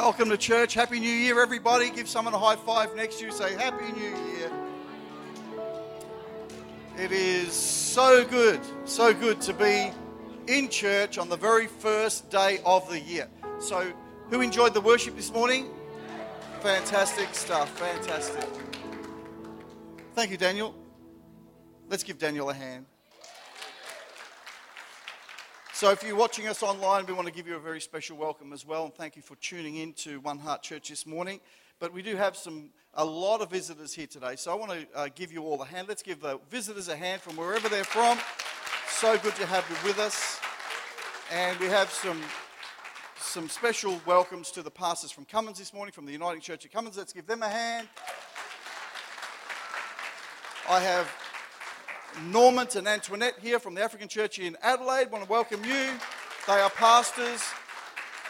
Welcome to church. Happy New Year, everybody. Give someone a high five next to you. Say, Happy New Year. It is so good, so good to be in church on the very first day of the year. So, who enjoyed the worship this morning? Fantastic stuff, fantastic. Thank you, Daniel. Let's give Daniel a hand. So, if you're watching us online, we want to give you a very special welcome as well, and thank you for tuning in to One Heart Church this morning. But we do have some a lot of visitors here today, so I want to uh, give you all a hand. Let's give the visitors a hand from wherever they're from. So good to have you with us, and we have some some special welcomes to the pastors from Cummins this morning, from the Uniting Church of Cummins. Let's give them a hand. I have Norman and Antoinette here from the African Church in Adelaide. Want to welcome you. They are pastors.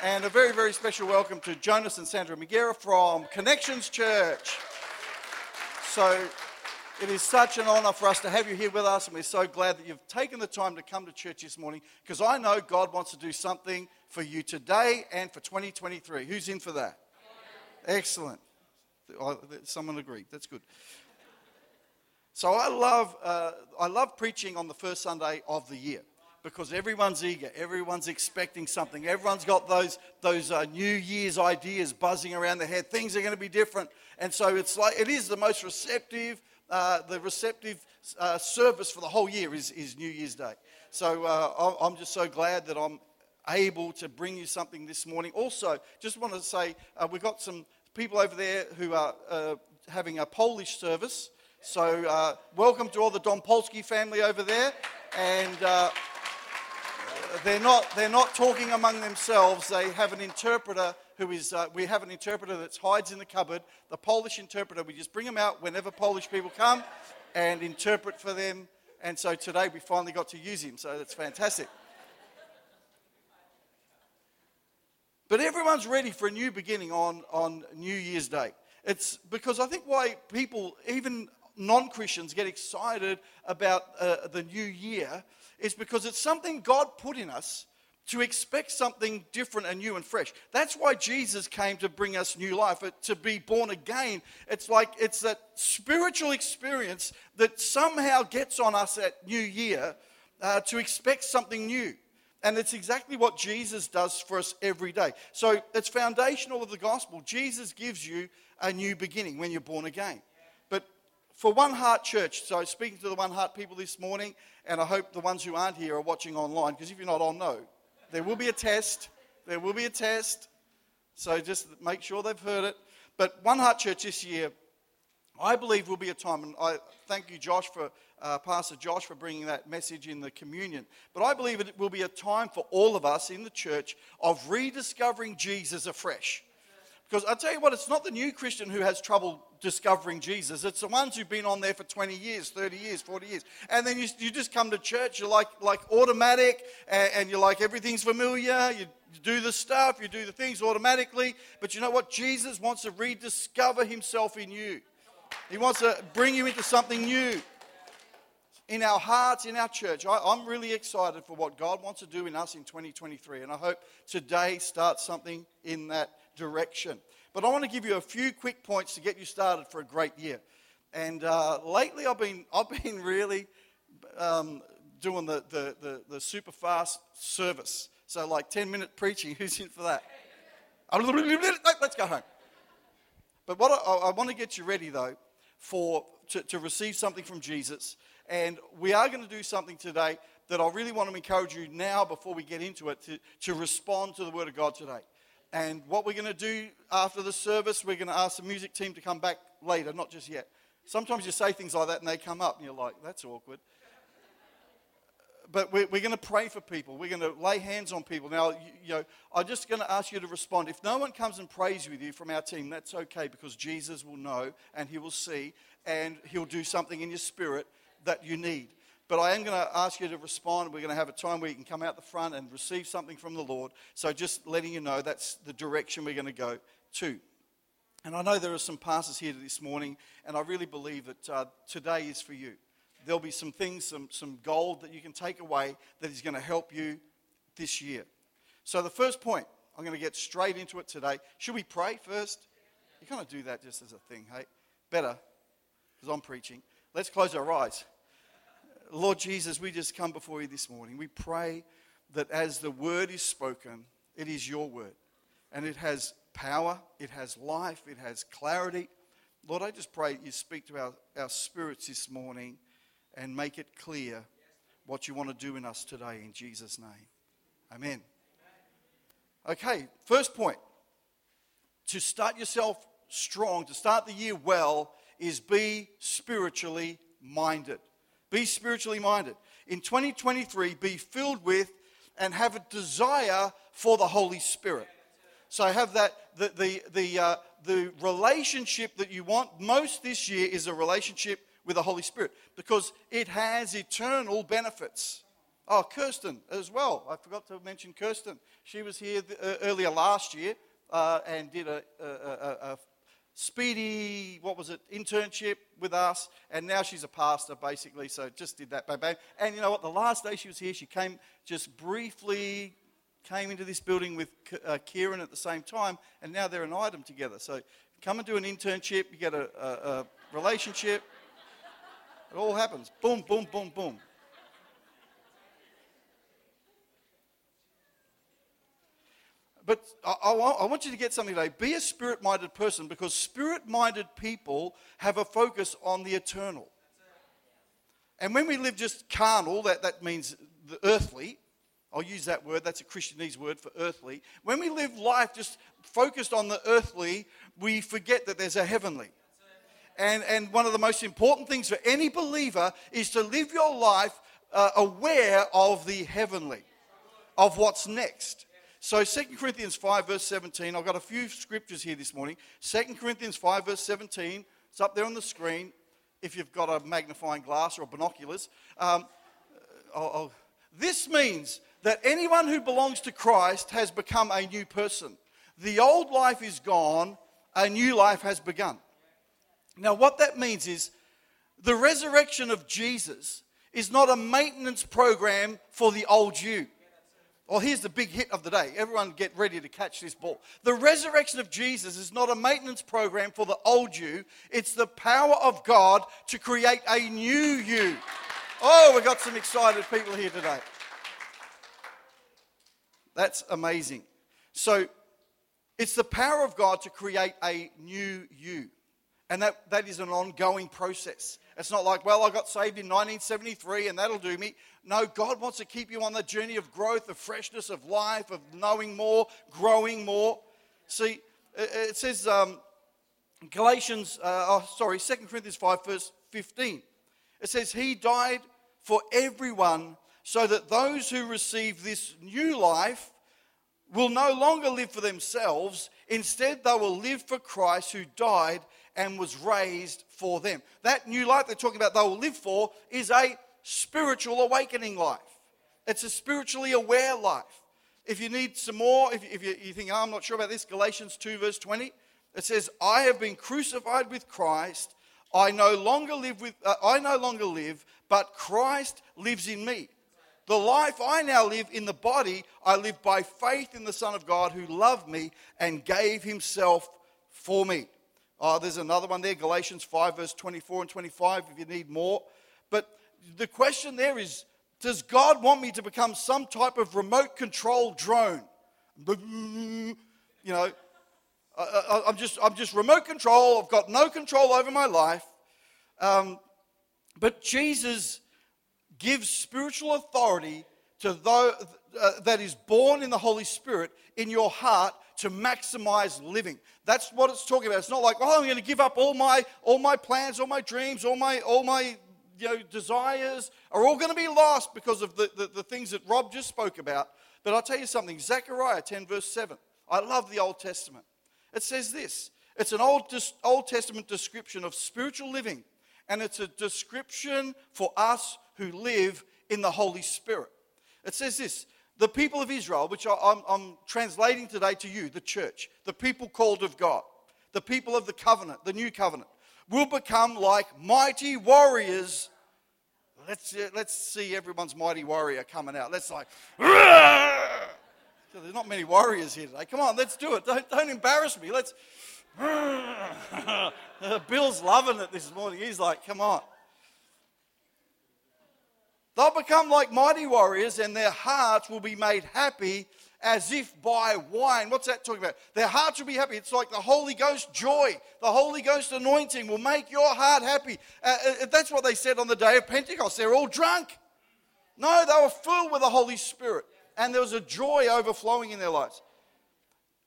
And a very, very special welcome to Jonas and Sandra Miguera from Connections Church. So it is such an honor for us to have you here with us, and we're so glad that you've taken the time to come to church this morning because I know God wants to do something for you today and for 2023. Who's in for that? Excellent. Someone agreed. That's good. So I love, uh, I love preaching on the first Sunday of the year because everyone's eager, everyone's expecting something, everyone's got those, those uh, New Year's ideas buzzing around their head. Things are going to be different. And so it's like, it is the most receptive, uh, the receptive uh, service for the whole year is, is New Year's Day. So uh, I'm just so glad that I'm able to bring you something this morning. Also, just want to say uh, we've got some people over there who are having a Polish service. So, uh, welcome to all the Dompolski family over there. And uh, they're, not, they're not talking among themselves. They have an interpreter who is, uh, we have an interpreter that hides in the cupboard, the Polish interpreter. We just bring them out whenever Polish people come and interpret for them. And so today we finally got to use him. So that's fantastic. But everyone's ready for a new beginning on, on New Year's Day. It's because I think why people, even non Christians get excited about uh, the new year is because it's something God put in us to expect something different and new and fresh. That's why Jesus came to bring us new life, to be born again. It's like it's that spiritual experience that somehow gets on us at New Year uh, to expect something new. And it's exactly what Jesus does for us every day. So it's foundational of the gospel. Jesus gives you a new beginning when you're born again for One Heart Church, so speaking to the One Heart people this morning, and I hope the ones who aren't here are watching online, because if you're not, I'll know. There will be a test. There will be a test. So just make sure they've heard it. But One Heart Church this year, I believe will be a time, and I thank you, Josh, for uh, Pastor Josh, for bringing that message in the communion. But I believe it will be a time for all of us in the church of rediscovering Jesus afresh. Because I tell you what, it's not the new Christian who has trouble discovering Jesus. It's the ones who've been on there for 20 years, 30 years, 40 years. And then you, you just come to church, you're like, like automatic, and, and you're like, everything's familiar. You, you do the stuff, you do the things automatically. But you know what? Jesus wants to rediscover himself in you, He wants to bring you into something new. In our hearts, in our church, I, I'm really excited for what God wants to do in us in 2023. And I hope today starts something in that direction. But I want to give you a few quick points to get you started for a great year. And uh, lately, I've been, I've been really um, doing the, the, the, the, super fast service. So, like 10 minute preaching. Who's in for that? Let's go home. But what I, I want to get you ready, though, for to, to receive something from Jesus. And we are going to do something today that I really want to encourage you now, before we get into it, to, to respond to the Word of God today. And what we're going to do after the service, we're going to ask the music team to come back later, not just yet. Sometimes you say things like that and they come up and you're like, that's awkward. But we're, going to pray for people. We're going to lay hands on people. Now, you know, I'm just going to ask you to respond. If no one comes and prays with you from our team, that's okay because Jesus will know and he will see and he'll do something in your spirit that you need. But I am going to ask you to respond. We're going to have a time where you can come out the front and receive something from the Lord. So just letting you know that's the direction we're going to go to. And I know there are some pastors here this morning, and I really believe that uh, today is for you. There'll be some things, some, some gold that you can take away that is going to help you this year. So, the first point I'm going to get straight into it today. Should we pray first? You kind of do that just as a thing, hey? Better, because I'm preaching. Let's close our eyes. Lord Jesus, we just come before you this morning. We pray that as the word is spoken, it is your word. And it has power, it has life, it has clarity. Lord, I just pray you speak to our, our spirits this morning and make it clear what you want to do in us today in Jesus' name. Amen. Okay, first point. To start yourself strong, to start the year well, is be spiritually minded. Be spiritually minded. In 2023, be filled with and have a desire for the Holy Spirit. So have that the the the uh, the relationship that you want most this year is a relationship with the Holy Spirit because it has eternal benefits. Oh, Kirsten as well. I forgot to mention Kirsten. She was here uh, earlier last year uh, and did a, a, a, speedy, what was it, internship with us. And now she's a pastor, basically. So just did that, bang, bang. And you know what? The last day she was here, she came just briefly, came into this building with uh, Kieran at the same time. And now they're an item together. So come and do an internship. You get a, a relationship. It all happens. Boom, boom, boom, boom. But I, I, I, want you to get something today. Be a spirit minded person because spirit minded people have a focus on the eternal. And when we live just carnal, that, that means the earthly. I'll use that word, that's a Christianese word for earthly. When we live life just focused on the earthly, we forget that there's a heavenly. And, and one of the most important things for any believer is to live your life uh, aware of the heavenly, of what's next. So 2 Corinthians 5, verse 17, I've got a few scriptures here this morning. 2 Corinthians 5, verse 17, it's up there on the screen if you've got a magnifying glass or binoculars. Um, I'll, I'll, this means that anyone who belongs to Christ has become a new person. The old life is gone, a new life has begun. Now, what that means is the resurrection of Jesus is not a maintenance program for the old you. Well, here's the big hit of the day. Everyone get ready to catch this ball. The resurrection of Jesus is not a maintenance program for the old you, it's the power of God to create a new you. Oh, we've got some excited people here today. That's amazing. So, it's the power of God to create a new you. And that, that is an ongoing process. It's not like, well, I got saved in 1973 and that'll do me. No, God wants to keep you on the journey of growth, of freshness, of life, of knowing more, growing more. See, it says, um, Galatians, uh, oh, sorry, 2 Corinthians 5, verse 15. It says, He died for everyone so that those who receive this new life will no longer live for themselves. Instead, they will live for Christ who died and was raised for them. That new life they're talking about they will live for is a spiritual awakening life. It's a spiritually aware life. If you need some more, if, if you, you, think, oh, I'm not sure about this, Galatians 2, verse 20, it says, I have been crucified with Christ. I no longer live with, uh, I no longer live, but Christ lives in me. The life I now live in the body, I live by faith in the Son of God who loved me and gave himself for me. Oh, there's another one there, Galatians 5, verse 24 and 25, if you need more. But the question there is Does God want me to become some type of remote control drone? You know, I, am just, I'm just remote control. I've got no control over my life. Um, but Jesus gives spiritual authority to those uh, that is born in the Holy Spirit in your heart to maximize living. That's what it's talking about. It's not like, oh, I'm going to give up all my all my plans, all my dreams, all my all my you know, desires are all going to be lost because of the, the, the things that Rob just spoke about. But I'll tell you something Zechariah 10, verse 7. I love the Old Testament. It says this it's an Old, Old Testament description of spiritual living, and it's a description for us who live in the Holy Spirit. It says this the people of Israel, which I'm, I'm, translating today to you, the church, the people called of God, the people of the covenant, the new covenant, will become like mighty warriors. Let's, uh, let's see everyone's mighty warrior coming out. Let's like, There's not many warriors here today. Come on, let's do it. Don't, don't embarrass me. Let's. Bill's loving it this morning. He's like, come on. They'll become like mighty warriors, and their hearts will be made happy as if by wine. What's that talking about? Their hearts will be happy. It's like the Holy Ghost joy, the Holy Ghost anointing will make your heart happy. Uh, uh, that's what they said on the day of Pentecost. They're all drunk. No, they were filled with the Holy Spirit, and there was a joy overflowing in their lives.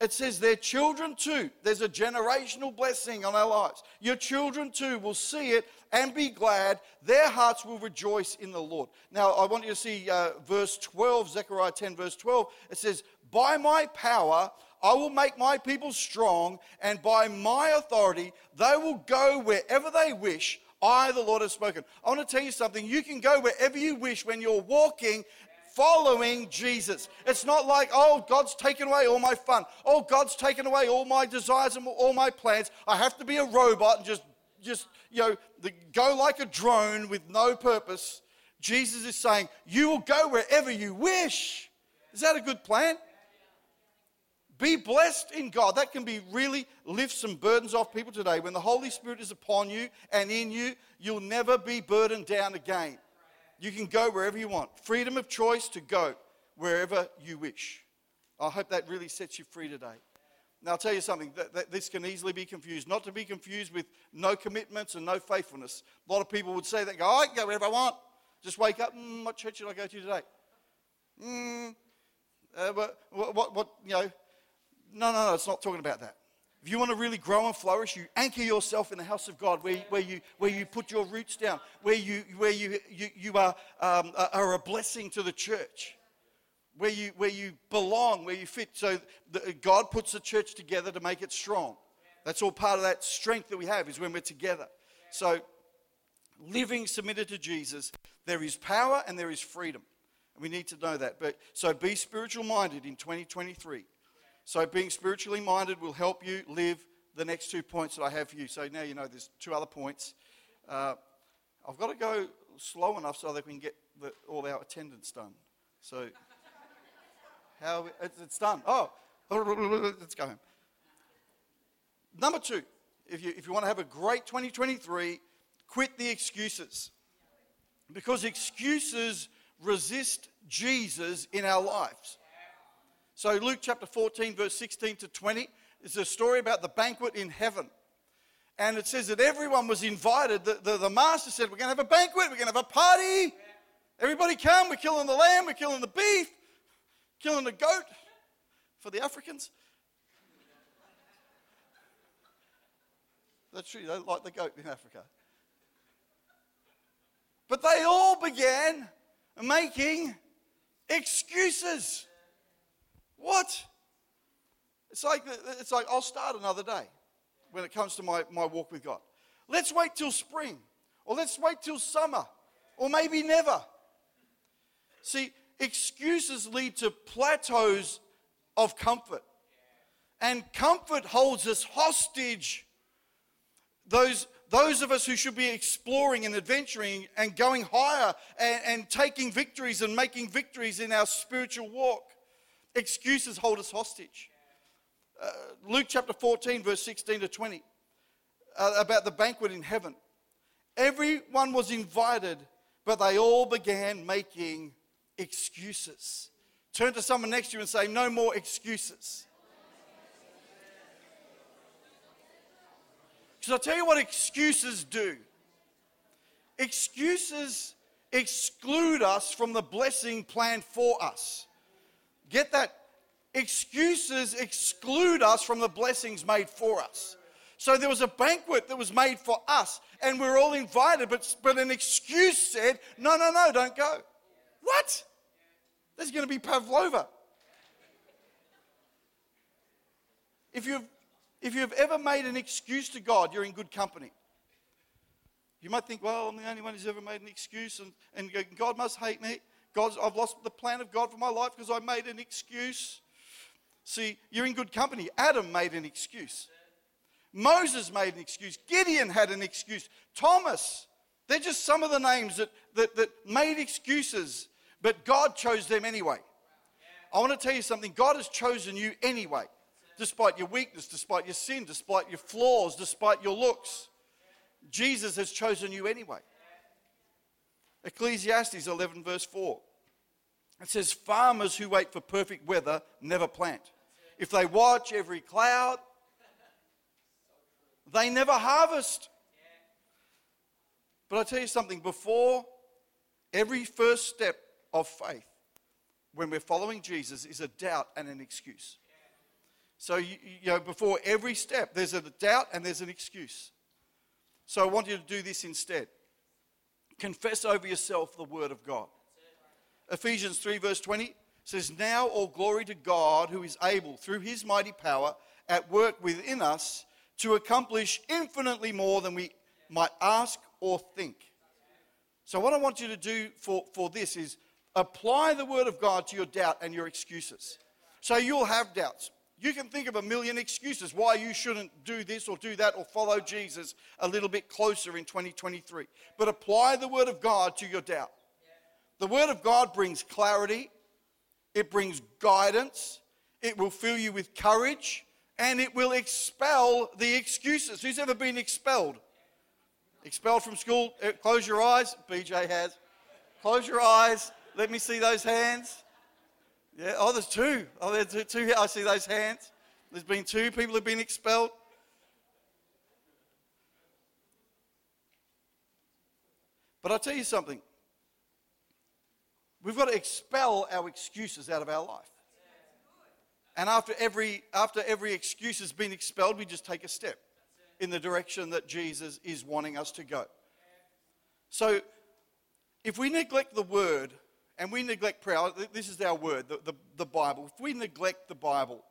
It says their children too. There's a generational blessing on our lives. Your children too will see it and be glad. Their hearts will rejoice in the Lord. Now, I want you to see uh, verse 12, Zechariah 10, verse 12. It says, By my power, I will make my people strong, and by my authority, they will go wherever they wish. I, the Lord, have spoken. I want to tell you something. You can go wherever you wish when you're walking following Jesus. It's not like, oh, God's taken away all my fun. Oh, God's taken away all my desires and all my plans. I have to be a robot and just, just you know, go like a drone with no purpose. Jesus is saying, you will go wherever you wish. Is that a good plan? Be blessed in God. That can be really lift some burdens off people today. When the Holy Spirit is upon you and in you, you'll never be burdened down again. You can go wherever you want. Freedom of choice to go wherever you wish. I hope that really sets you free today. Now, I'll tell you something, that, that this can easily be confused. Not to be confused with no commitments and no faithfulness. A lot of people would say that, go, I can go wherever I want. Just wake up, mm, what church should I go to today? Mm, uh, what, what, what, you know, no, no, no, it's not talking about that. If you want to really grow and flourish, you anchor yourself in the house of God where, where, you, where you put your roots down, where you, where you, you, you are, um, are a blessing to the church, where you, where you belong, where you fit. So the, God puts the church together to make it strong. That's all part of that strength that we have is when we're together. So living submitted to Jesus, there is power and there is freedom. And we need to know that. But so be spiritual minded in 2023. So, being spiritually minded will help you live the next two points that I have for you. So, now you know there's two other points. Uh, I've got to go slow enough so that we can get the, all our attendance done. So, how it's, done. Oh, let's go home. Number two, if you, if you want to have a great 2023, quit the excuses. Because excuses resist Jesus in our lives. So, Luke chapter 14, verse 16 to 20 is a story about the banquet in heaven. And it says that everyone was invited. The, the, the master said, We're going to have a banquet, we're going to have a party. Everybody come, we're killing the lamb, we're killing the beef, killing the goat for the Africans. That's true, they like the goat in Africa. But they all began making excuses. What? It's like, it's like I'll start another day when it comes to my, my walk with God. Let's wait till spring, or let's wait till summer, or maybe never. See, excuses lead to plateaus of comfort. And comfort holds us hostage. Those, those of us who should be exploring and adventuring and going higher and, and taking victories and making victories in our spiritual walk. Excuses hold us hostage. Uh, Luke chapter 14, verse 16 to 20, uh, about the banquet in heaven. Everyone was invited, but they all began making excuses. Turn to someone next to you and say, No more excuses. Because I'll tell you what excuses do excuses exclude us from the blessing planned for us. Get that? Excuses exclude us from the blessings made for us. So there was a banquet that was made for us, and we are all invited, but, but an excuse said, no, no, no, don't go. What? There's going to be Pavlova. If you've, if you've ever made an excuse to God, you're in good company. You might think, well, I'm the only one who's ever made an excuse, and, and God must hate me. God's, I've lost the plan of God for my life because I made an excuse. See, you're in good company. Adam made an excuse. Moses made an excuse. Gideon had an excuse. Thomas. They're just some of the names that, that, that made excuses, but God chose them anyway. I want to tell you something. God has chosen you anyway, despite your weakness, despite your sin, despite your flaws, despite your looks. Jesus has chosen you anyway. Ecclesiastes 11, verse 4. It says, Farmers who wait for perfect weather never plant. If they watch every cloud, they never harvest. But I tell you something, before every first step of faith, when we're following Jesus, is a doubt and an excuse. So, you, you know, before every step, there's a doubt and there's an excuse. So I want you to do this instead. Confess over yourself the word of God. Ephesians 3, verse 20 says, Now all glory to God who is able, through his mighty power, at work within us to accomplish infinitely more than we might ask or think. So, what I want you to do for, for this is apply the word of God to your doubt and your excuses. So, you'll have doubts. You can think of a million excuses why you shouldn't do this or do that or follow Jesus a little bit closer in 2023. But apply the Word of God to your doubt. The Word of God brings clarity, it brings guidance, it will fill you with courage, and it will expel the excuses. Who's ever been expelled? Expelled from school? Uh, close your eyes. BJ has. Close your eyes. Let me see those hands. Yeah, oh, there's two. Oh, there's two. two. I see those hands. There's been two people who've been expelled. But I'll tell you something. We've got to expel our excuses out of our life. And after every, after every excuse has been expelled, we just take a step in the direction that Jesus is wanting us to go. So, if we neglect the word and we neglect prayer, this is our word, the, the, the Bible. If we neglect the Bible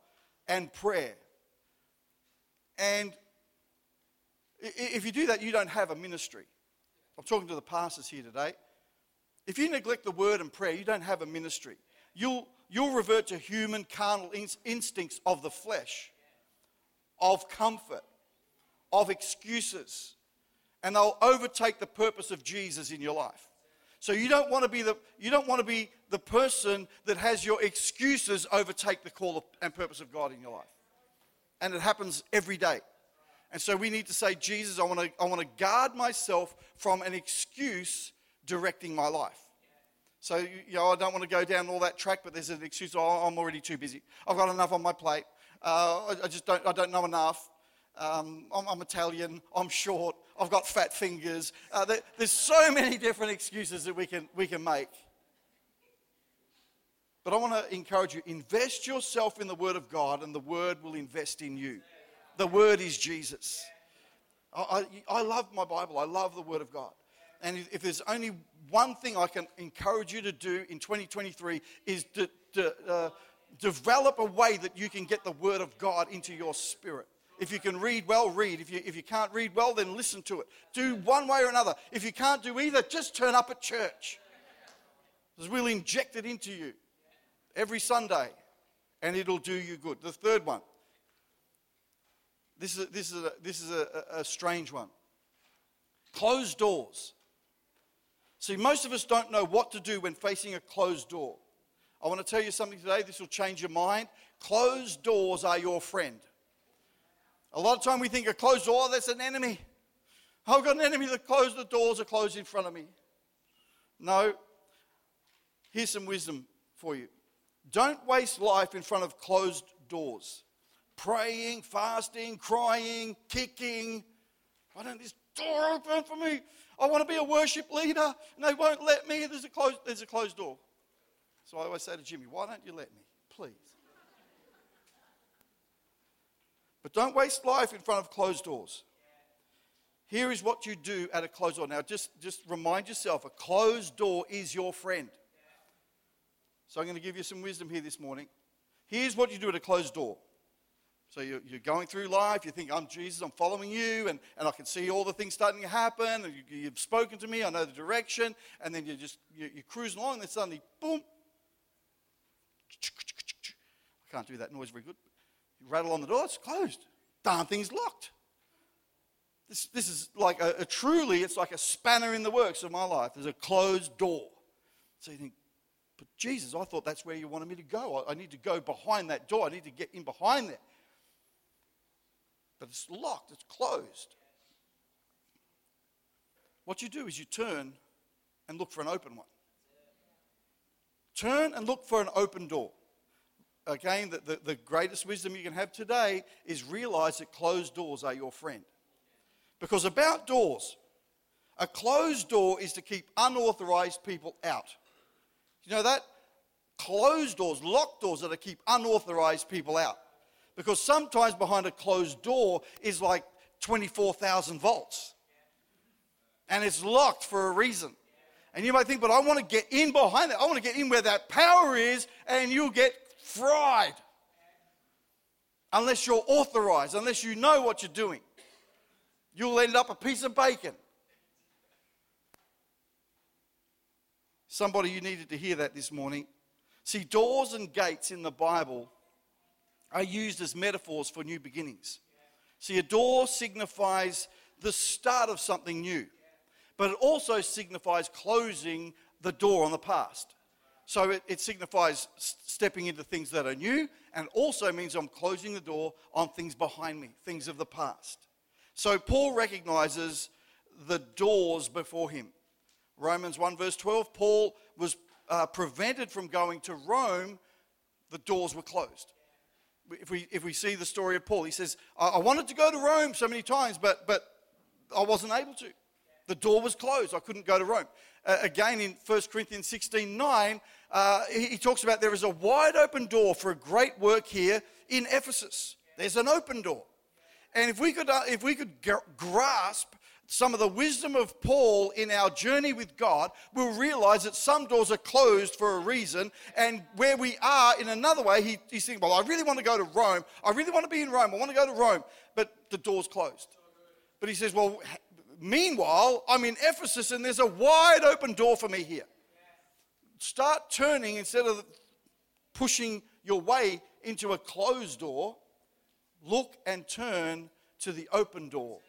and prayer, and if you do that, you don't have a ministry. I'm talking to the pastors here today. If you neglect the word and prayer, you don't have a ministry. You'll, you'll revert to human carnal instincts of the flesh, of comfort, of excuses, and they'll overtake the purpose of Jesus in your life. So you don't want to be the you don't want to be the person that has your excuses overtake the call and purpose of God in your life. And it happens every day. And so we need to say, Jesus, I want to I want to guard myself from an excuse directing my life. So you know, I don't want to go down all that track, but there's an excuse. Oh, I'm already too busy. I've got enough on my plate. Uh, I, just don't. I don't know enough. Um, I'm, I'm, Italian, I'm short, I've got fat fingers. Uh, there, there's so many different excuses that we can, we can make. But I want to encourage you invest yourself in the Word of God, and the Word will invest in you. The Word is Jesus. I, I, I love my Bible, I love the Word of God. And if, if, there's only one thing I can encourage you to do in 2023 is to, to uh, develop a way that you can get the Word of God into your spirit. If you can read well, read. If you, if you can't read well, then listen to it. Do one way or another. If you can't do either, just turn up at church. Because we'll inject it into you every Sunday and it'll do you good. The third one. This is, a, this is, a, this is a, a strange one. Closed doors. See, most of us don't know what to do when facing a closed door. I want to tell you something today. This will change your mind. Closed doors are your friend. A lot of time we think a closed door, that's an enemy. I've got an enemy that closed the doors are closed in front of me. No. Here's some wisdom for you. Don't waste life in front of closed doors. Praying, fasting, crying, kicking. Why don't this door open for me? I want to be a worship leader and they won't let me. There's a closed, there's a closed door. So I always say to Jimmy, why don't you let me? Please. But don't waste life in front of closed doors. Here is what you do at a closed door. Now, just, just remind yourself a closed door is your friend. So, I'm going to give you some wisdom here this morning. Here's what you do at a closed door. So, you're, you're going through life, you think, I'm Jesus, I'm following you, and, and I can see all the things starting to happen, and you, have spoken to me, I know the direction, and then you're just, you, you're cruising along, and then suddenly, boom. I can't do that noise very good. You rattle on the door, it's closed. Darn thing's locked. This, this is like a, a, truly, it's like a spanner in the works of my life. There's a closed door. So you think, But Jesus, I thought that's where you wanted me to go. I, I need to go behind that door. I need to get in behind there. But it's locked, it's closed. What you do is you turn and look for an open one. Turn and look for an open door. Again, the, the, the, greatest wisdom you can have today is realize that closed doors are your friend. Because about doors, a closed door is to keep unauthorized people out. You know that? Closed doors, locked doors are to keep unauthorized people out. Because sometimes behind a closed door is like 24,000 volts. And it's locked for a reason. And you might think, but I want to get in behind that. I want to get in where that power is, and you'll get fried. Unless you're authorized, unless you know what you're doing. You'll end up a piece of bacon. Somebody, you needed to hear that this morning. See, doors and gates in the Bible are used as metaphors for new beginnings. See, a door signifies the start of something new, but it also signifies closing the door on the past. So it, it signifies stepping into things that are new and also means I'm closing the door on things behind me, things of the past. So Paul recognizes the doors before him. Romans 1, verse 12, Paul was uh, prevented from going to Rome, the doors were closed. If we, if we see the story of Paul, he says, I, I wanted to go to Rome so many times, but, but I wasn't able to. The door was closed. I couldn't go to Rome. Uh, again, in 1 Corinthians 16 9, uh, he, he talks about there is a wide open door for a great work here in Ephesus. There's an open door. And if we could, uh, if we could grasp some of the wisdom of Paul in our journey with God, we'll realize that some doors are closed for a reason. And where we are in another way, he, he's thinking, Well, I really want to go to Rome. I really want to be in Rome. I want to go to Rome. But the door's closed. But he says, Well, meanwhile, I'm in Ephesus and there's a wide open door for me here. Start turning instead of pushing your way into a closed door. Look and turn to the open door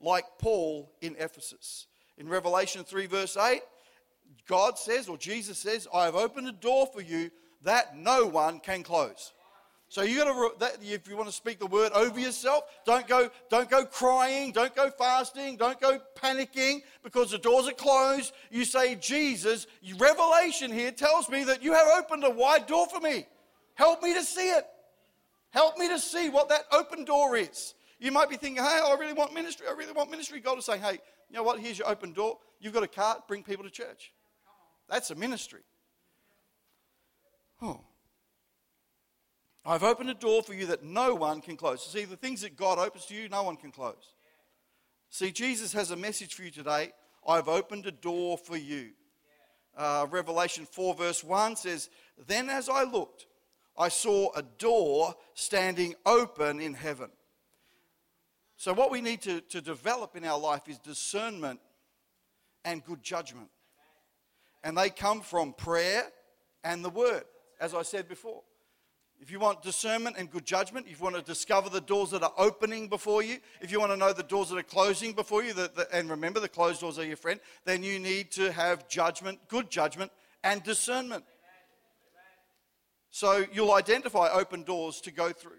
like Paul in Ephesus. In Revelation 3, verse 8, God says, or Jesus says, I have opened a door for you that no one can close. So you got to, if you want to speak the word over yourself, don't go, don't go crying, don't go fasting, don't go panicking because the doors are closed. You say, Jesus, Revelation here tells me that you have opened a wide door for me. Help me to see it. Help me to see what that open door is. You might be thinking, hey, I really want ministry. I really want ministry. God is saying, hey, you know what? Here's your open door. You've got a cart, bring people to church. That's a ministry. Oh. I've opened a door for you that no one can close. See, the things that God opens to you, no one can close. See, Jesus has a message for you today. I've opened a door for you. Uh, Revelation 4, verse 1 says, Then as I looked, I saw a door standing open in heaven. So, what we need to, to develop in our life is discernment and good judgment. And they come from prayer and the word, as I said before. If you want discernment and good judgment, if you want to discover the doors that are opening before you, if you want to know the doors that are closing before you, the, the, and remember the closed doors are your friend, then you need to have judgment, good judgment, and discernment. So you'll identify open doors to go through.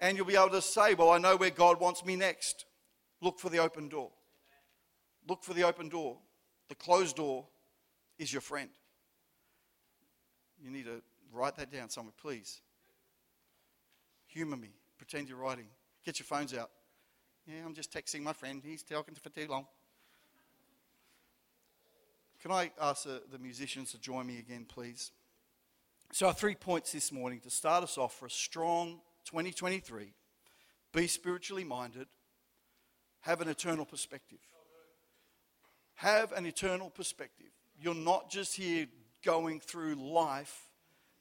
And you'll be able to say, Well, I know where God wants me next. Look for the open door. Look for the open door. The closed door is your friend. You need to write that down somewhere, please. Humor me. Pretend you're writing. Get your phones out. Yeah, I'm just texting my friend. He's talking for too long. Can I ask the, the musicians to join me again, please? So, our three points this morning to start us off for a strong 2023, be spiritually minded, have an eternal perspective. Have an eternal perspective. You're not just here going through life,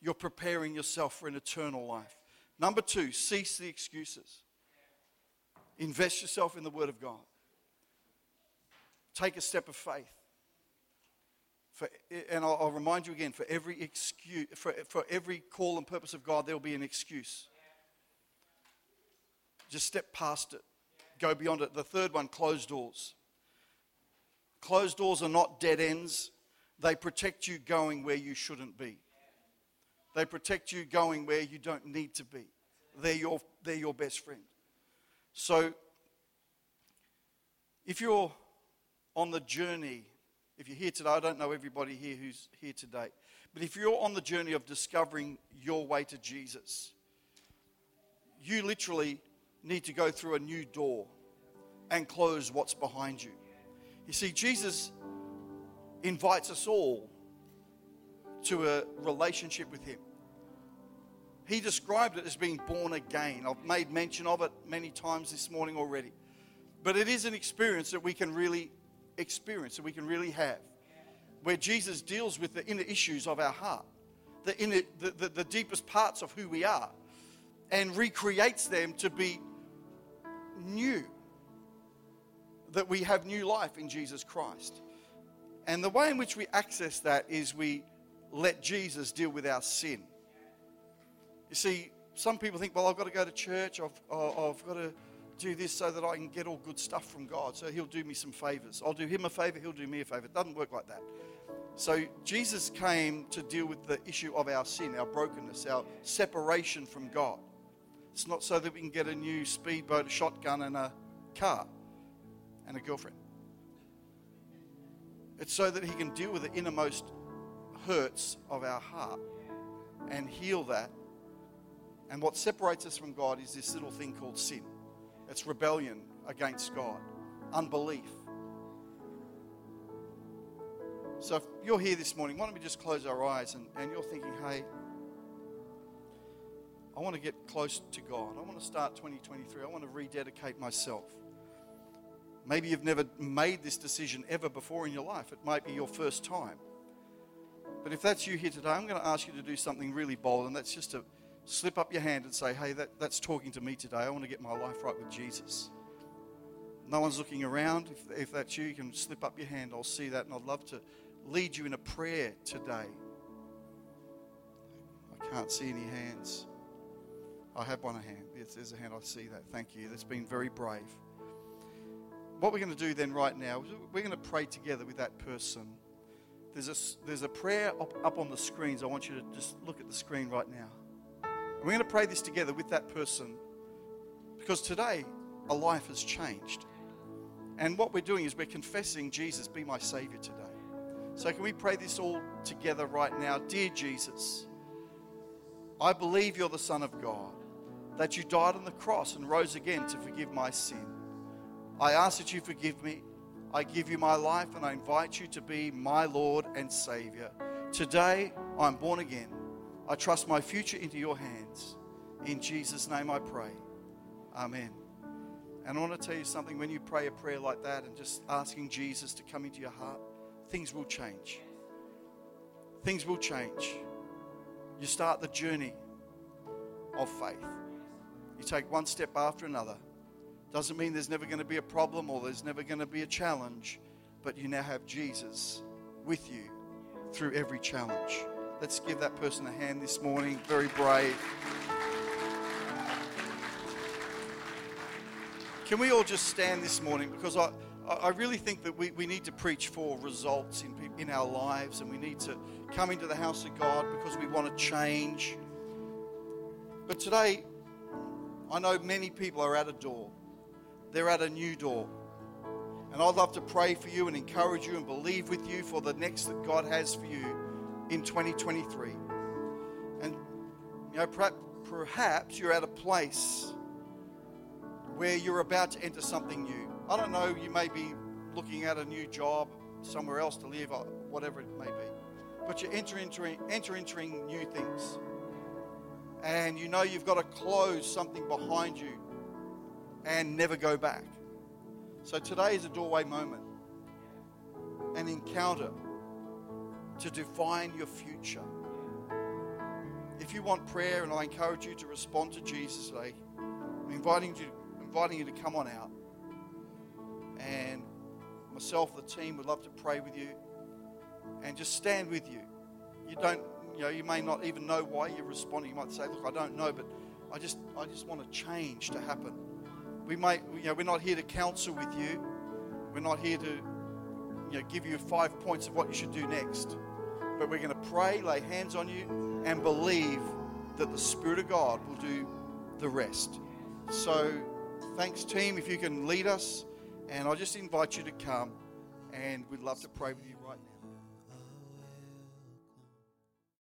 you're preparing yourself for an eternal life. Number two, cease the excuses. Invest yourself in the Word of God. Take a step of faith. For, and I'll, I'll, remind you again for every excuse, for, for every call and purpose of God, there will be an excuse. Just step past it, go beyond it. The third one, closed doors. Closed doors are not dead ends, They protect you going where you shouldn't be. They protect you going where you don't need to be. They're your, they're your best friend. So, if you're on the journey, if you're here today, I don't know everybody here who's here today, but if you're on the journey of discovering your way to Jesus, you literally need to go through a new door and close what's behind you. You see, Jesus invites us all to a relationship with Him. He described it as being born again. I've made mention of it many times this morning already. But it is an experience that we can really experience, that we can really have, where Jesus deals with the inner issues of our heart, the, inner, the, the, the deepest parts of who we are, and recreates them to be new. That we have new life in Jesus Christ. And the way in which we access that is we let Jesus deal with our sin. You see, some people think, well, I've got to go to church, I've, uh, I've got to do this so that I can get all good stuff from God. So he'll do me some favors. I'll do him a favor, he'll do me a favor. It doesn't work like that. So Jesus came to deal with the issue of our sin, our brokenness, our separation from God. It's not so that we can get a new speedboat, a shotgun, and a car and a girlfriend. It's so that He can deal with the innermost hurts of our heart and heal that. And what separates us from God is this little thing called sin. It's rebellion against God, unbelief. So if you're here this morning, why don't we just close our eyes and, and you're thinking, hey, I want to get close to God. I want to start 2023. I want to rededicate myself. Maybe you've never made this decision ever before in your life. It might be your first time. But if that's you here today, I'm going to ask you to do something really bold, and that's just to slip up your hand and say, Hey, that, that's talking to me today. I want to get my life right with Jesus. No one's looking around. If, if that's you, you can slip up your hand. I'll see that, and I'd love to lead you in a prayer today. I can't see any hands. I have one hand. Yes, there's a hand. I see that. Thank you. That's been very brave. What we're going to do then, right now, we're going to pray together with that person. There's a, there's a prayer up, up on the screens. I want you to just look at the screen right now. We're going to pray this together with that person because today a life has changed. And what we're doing is we're confessing, Jesus, be my Savior today. So, can we pray this all together right now? Dear Jesus, I believe you're the Son of God that you died on the cross and rose again to forgive my sin. I ask that you forgive me. I give you my life and I invite you to be my Lord and Savior. Today, I'm born again. I trust my future into your hands. In Jesus' name I pray. Amen. And I want to tell you something when you pray a prayer like that and just asking Jesus to come into your heart, things will change. Things will change. You start the journey of faith. You take one step after another. Doesn't mean there's never going to be a problem or there's never going to be a challenge, but you now have Jesus with you through every challenge. Let's give that person a hand this morning. Very brave. Can we all just stand this morning? Because I, I really think that we, we need to preach for results in, in our lives and we need to come into the house of God because we want to change. But today, I know many people are at a door, they're at a new door. And I'd love to pray for you and encourage you and believe with you for the next that God has for you in 2023. And, you know, perhaps you're at a place where you're about to enter something new. I don't know, you may be looking at a new job, somewhere else to live, or whatever it may be. But you're entering, entering, entering new things and you know you've got to close something behind you and never go back. So today is a doorway moment, an encounter to define your future. If you want prayer, and I encourage you to respond to Jesus today, I'm inviting you, inviting you to come on out. And myself, the team, would love to pray with you and just stand with you. You don't you know, you may not even know why you're responding. You might say, "Look, I don't know, but I just, I just want a change to happen." We may, you know, we're not here to counsel with you. We're not here to you know, give you five points of what you should do next. But we're going to pray, lay hands on you, and believe that the Spirit of God will do the rest. So, thanks, team, if you can lead us. And I just invite you to come, and we'd love to pray with you right now.